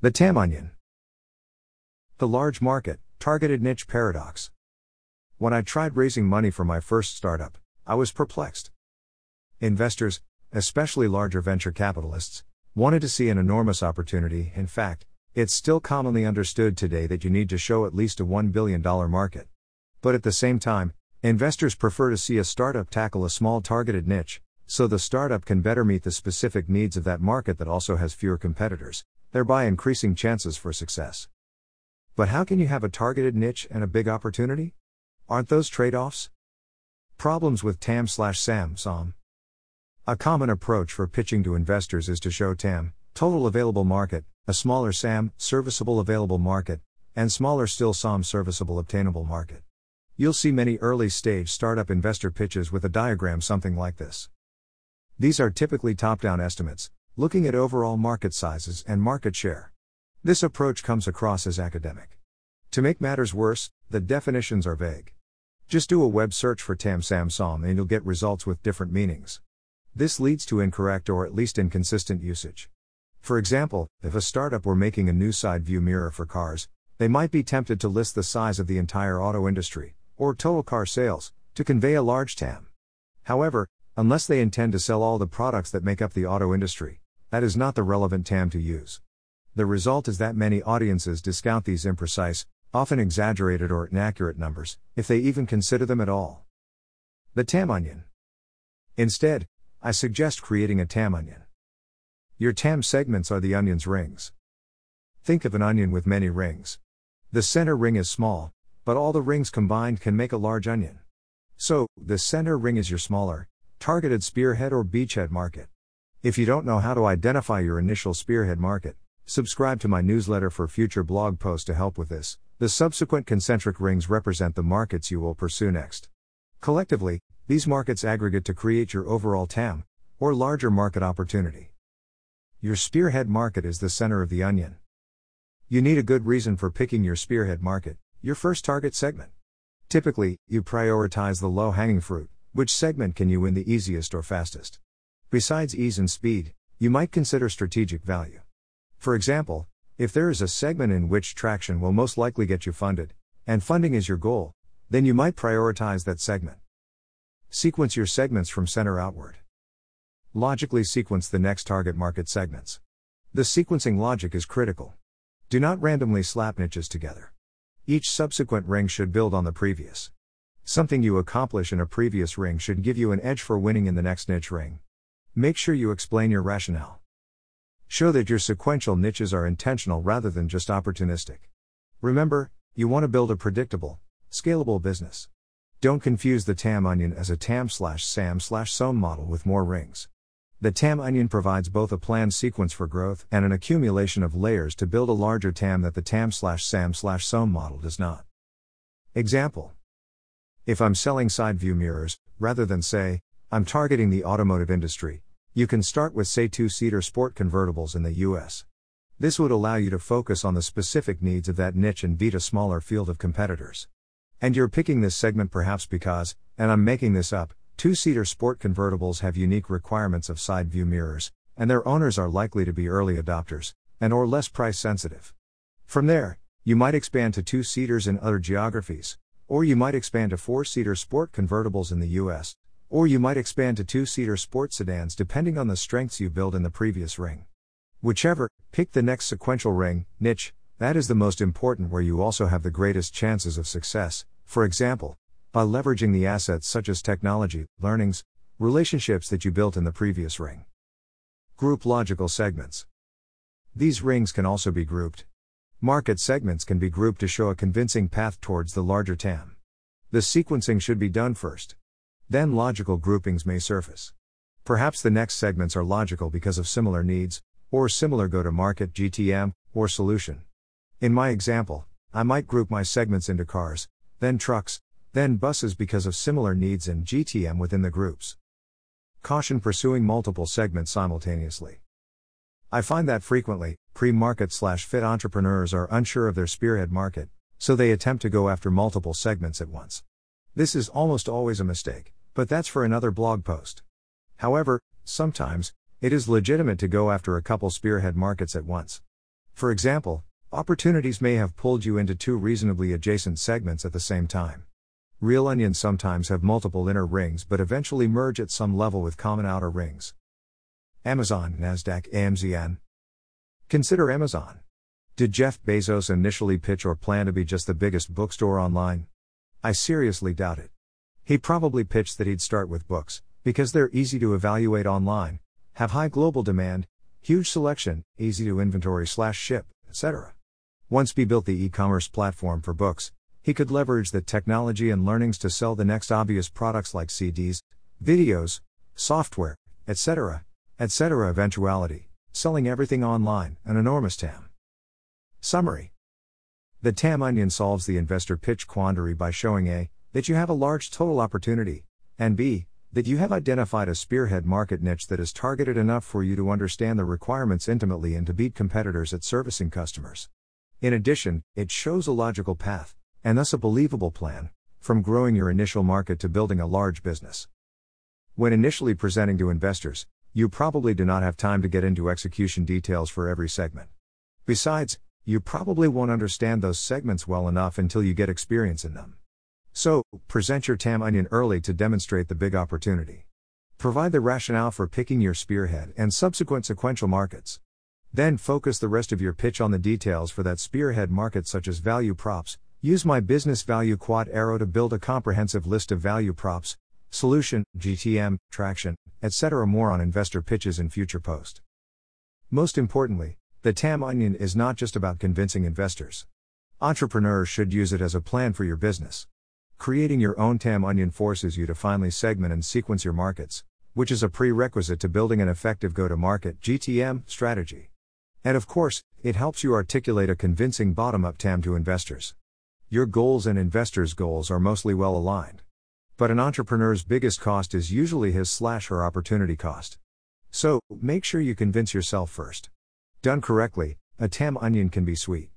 The TAM Onion. The large market, targeted niche paradox. When I tried raising money for my first startup, I was perplexed. Investors, especially larger venture capitalists, wanted to see an enormous opportunity. In fact, it's still commonly understood today that you need to show at least a $1 billion market. But at the same time, investors prefer to see a startup tackle a small targeted niche, so the startup can better meet the specific needs of that market that also has fewer competitors, thereby increasing chances for success. But how can you have a targeted niche and a big opportunity? Aren't those trade offs? Problems with TAM slash SAM SOM. A common approach for pitching to investors is to show TAM, total available market, a smaller SAM, serviceable available market, and smaller still SOM, serviceable obtainable market. You'll see many early stage startup investor pitches with a diagram something like this. These are typically top down estimates, looking at overall market sizes and market share. This approach comes across as academic. To make matters worse, the definitions are vague. Just do a web search for TAM SAM SOM and you'll get results with different meanings. This leads to incorrect or at least inconsistent usage. For example, if a startup were making a new side view mirror for cars, they might be tempted to list the size of the entire auto industry, or total car sales, to convey a large TAM. However, unless they intend to sell all the products that make up the auto industry, that is not the relevant TAM to use. The result is that many audiences discount these imprecise, often exaggerated or inaccurate numbers, if they even consider them at all. The TAM onion. Instead, I suggest creating a TAM onion. Your TAM segments are the onion's rings. Think of an onion with many rings. The center ring is small, but all the rings combined can make a large onion. So, the center ring is your smaller, targeted spearhead or beachhead market. If you don't know how to identify your initial spearhead market, subscribe to my newsletter for future blog posts to help with this. The subsequent concentric rings represent the markets you will pursue next. Collectively, these markets aggregate to create your overall TAM, or larger market opportunity. Your spearhead market is the center of the onion. You need a good reason for picking your spearhead market. Your first target segment. Typically, you prioritize the low hanging fruit. Which segment can you win the easiest or fastest? Besides ease and speed, you might consider strategic value. For example, if there is a segment in which traction will most likely get you funded, and funding is your goal, then you might prioritize that segment. Sequence your segments from center outward. Logically sequence the next target market segments. The sequencing logic is critical. Do not randomly slap niches together. Each subsequent ring should build on the previous. Something you accomplish in a previous ring should give you an edge for winning in the next niche ring. Make sure you explain your rationale. Show that your sequential niches are intentional rather than just opportunistic. Remember, you want to build a predictable, scalable business. Don't confuse the TAM onion as a TAM slash SAM slash SOM model with more rings. The TAM onion provides both a planned sequence for growth and an accumulation of layers to build a larger TAM that the TAM slash SAM slash SOM model does not. Example If I'm selling side view mirrors, rather than say, I'm targeting the automotive industry, you can start with, say, two seater sport convertibles in the US. This would allow you to focus on the specific needs of that niche and beat a smaller field of competitors. And you're picking this segment perhaps because, and I'm making this up, Two seater sport convertibles have unique requirements of side view mirrors, and their owners are likely to be early adopters, and or less price sensitive. From there, you might expand to two seaters in other geographies, or you might expand to four seater sport convertibles in the US, or you might expand to two seater sports sedans depending on the strengths you build in the previous ring. Whichever, pick the next sequential ring, niche, that is the most important where you also have the greatest chances of success. For example, by leveraging the assets such as technology, learnings, relationships that you built in the previous ring. Group logical segments. These rings can also be grouped. Market segments can be grouped to show a convincing path towards the larger TAM. The sequencing should be done first. Then logical groupings may surface. Perhaps the next segments are logical because of similar needs, or similar go to market GTM, or solution. In my example, I might group my segments into cars, then trucks, then buses because of similar needs and GTM within the groups. Caution pursuing multiple segments simultaneously. I find that frequently, pre market slash fit entrepreneurs are unsure of their spearhead market, so they attempt to go after multiple segments at once. This is almost always a mistake, but that's for another blog post. However, sometimes, it is legitimate to go after a couple spearhead markets at once. For example, opportunities may have pulled you into two reasonably adjacent segments at the same time. Real onions sometimes have multiple inner rings but eventually merge at some level with common outer rings. Amazon, NASDAQ, AMZN. Consider Amazon. Did Jeff Bezos initially pitch or plan to be just the biggest bookstore online? I seriously doubt it. He probably pitched that he'd start with books, because they're easy to evaluate online, have high global demand, huge selection, easy to inventory slash ship, etc. Once he built the e-commerce platform for books, he could leverage the technology and learnings to sell the next obvious products like CDs, videos, software, etc., etc. Eventuality, selling everything online, an enormous TAM. Summary The TAM onion solves the investor pitch quandary by showing A, that you have a large total opportunity, and B, that you have identified a spearhead market niche that is targeted enough for you to understand the requirements intimately and to beat competitors at servicing customers. In addition, it shows a logical path, and thus a believable plan, from growing your initial market to building a large business. When initially presenting to investors, you probably do not have time to get into execution details for every segment. Besides, you probably won't understand those segments well enough until you get experience in them. So, present your TAM onion early to demonstrate the big opportunity. Provide the rationale for picking your spearhead and subsequent sequential markets. Then focus the rest of your pitch on the details for that spearhead market, such as value props. Use my business value quad arrow to build a comprehensive list of value props, solution, GTM, traction, etc. More on investor pitches in future post. Most importantly, the TAM onion is not just about convincing investors. Entrepreneurs should use it as a plan for your business. Creating your own TAM onion forces you to finally segment and sequence your markets, which is a prerequisite to building an effective go to market GTM strategy. And of course, it helps you articulate a convincing bottom up TAM to investors. Your goals and investors' goals are mostly well aligned. But an entrepreneur's biggest cost is usually his slash her opportunity cost. So, make sure you convince yourself first. Done correctly, a TAM onion can be sweet.